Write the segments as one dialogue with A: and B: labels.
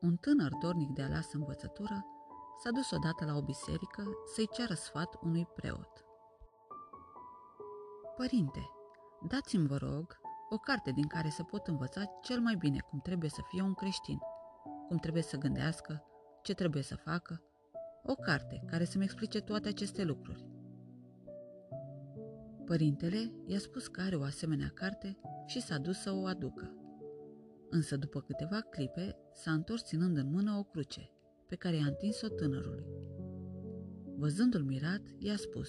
A: Un tânăr dornic de aleasă învățătură s-a dus odată la o biserică să-i ceară sfat unui preot. Părinte, dați-mi, vă rog, o carte din care să pot învăța cel mai bine cum trebuie să fie un creștin, cum trebuie să gândească, ce trebuie să facă, o carte care să-mi explice toate aceste lucruri. Părintele i-a spus că are o asemenea carte și s-a dus să o aducă. Însă după câteva clipe s-a întors ținând în mână o cruce, pe care i-a întins-o tânărului. Văzându-l mirat, i-a spus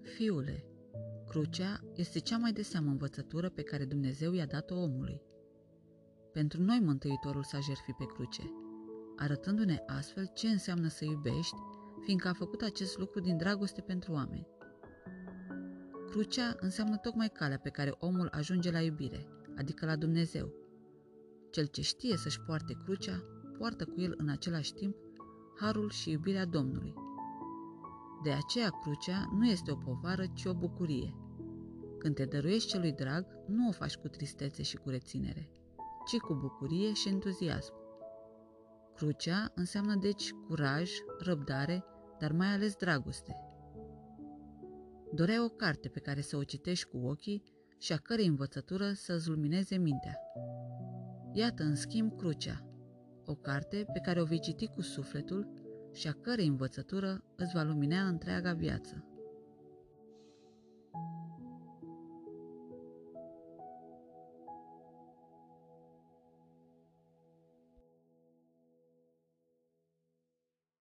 A: Fiule, crucea este cea mai de seamă învățătură pe care Dumnezeu i-a dat-o omului. Pentru noi Mântuitorul s-a jertfit pe cruce, arătându-ne astfel ce înseamnă să iubești, fiindcă a făcut acest lucru din dragoste pentru oameni. Crucea înseamnă tocmai calea pe care omul ajunge la iubire, adică la Dumnezeu. Cel ce știe să-și poarte crucea, poartă cu el în același timp harul și iubirea Domnului. De aceea crucea nu este o povară, ci o bucurie. Când te dăruiești celui drag, nu o faci cu tristețe și cu reținere, ci cu bucurie și entuziasm. Crucea înseamnă deci curaj, răbdare, dar mai ales dragoste. Dorea o carte pe care să o citești cu ochii și a cărei învățătură să-ți lumineze mintea. Iată, în schimb, Crucea, o carte pe care o vei citi cu sufletul și a cărei învățătură îți va lumina întreaga viață.